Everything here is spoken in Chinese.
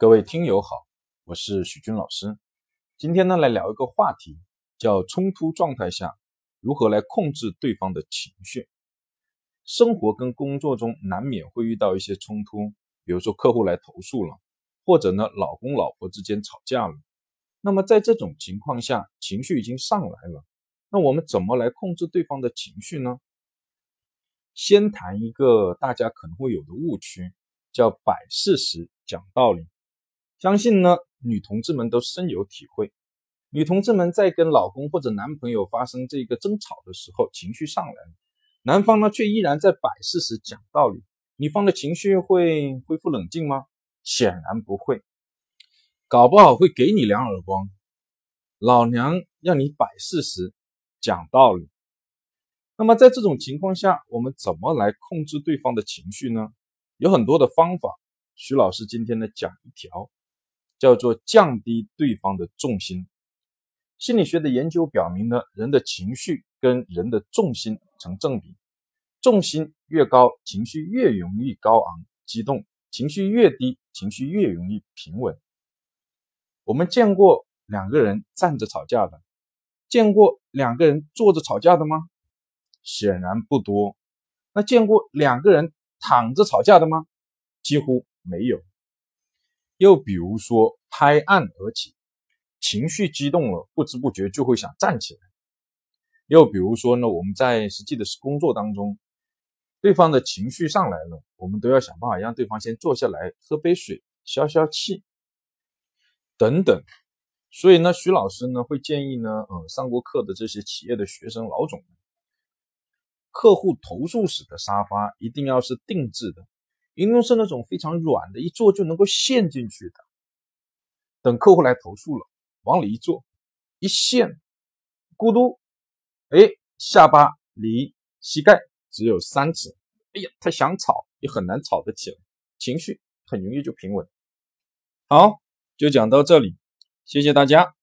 各位听友好，我是许军老师。今天呢，来聊一个话题，叫冲突状态下如何来控制对方的情绪。生活跟工作中难免会遇到一些冲突，比如说客户来投诉了，或者呢，老公老婆之间吵架了。那么在这种情况下，情绪已经上来了，那我们怎么来控制对方的情绪呢？先谈一个大家可能会有的误区，叫摆事实讲道理。相信呢，女同志们都深有体会。女同志们在跟老公或者男朋友发生这个争吵的时候，情绪上来了，男方呢却依然在摆事实讲道理，女方的情绪会恢复冷静吗？显然不会，搞不好会给你两耳光。老娘让你摆事实讲道理。那么在这种情况下，我们怎么来控制对方的情绪呢？有很多的方法，徐老师今天呢讲一条。叫做降低对方的重心。心理学的研究表明呢，人的情绪跟人的重心成正比，重心越高，情绪越容易高昂激动；情绪越低，情绪越容易平稳。我们见过两个人站着吵架的，见过两个人坐着吵架的吗？显然不多。那见过两个人躺着吵架的吗？几乎没有。又比如说，拍案而起，情绪激动了，不知不觉就会想站起来。又比如说呢，我们在实际的工作当中，对方的情绪上来了，我们都要想办法让对方先坐下来，喝杯水，消消气，等等。所以呢，徐老师呢会建议呢，呃，上过课的这些企业的学生老总，客户投诉时的沙发一定要是定制的。应用是那种非常软的，一坐就能够陷进去的。等客户来投诉了，往里一坐，一陷，咕嘟，哎，下巴离膝盖只有三尺。哎呀，他想吵也很难吵得起来，情绪很容易就平稳。好，就讲到这里，谢谢大家。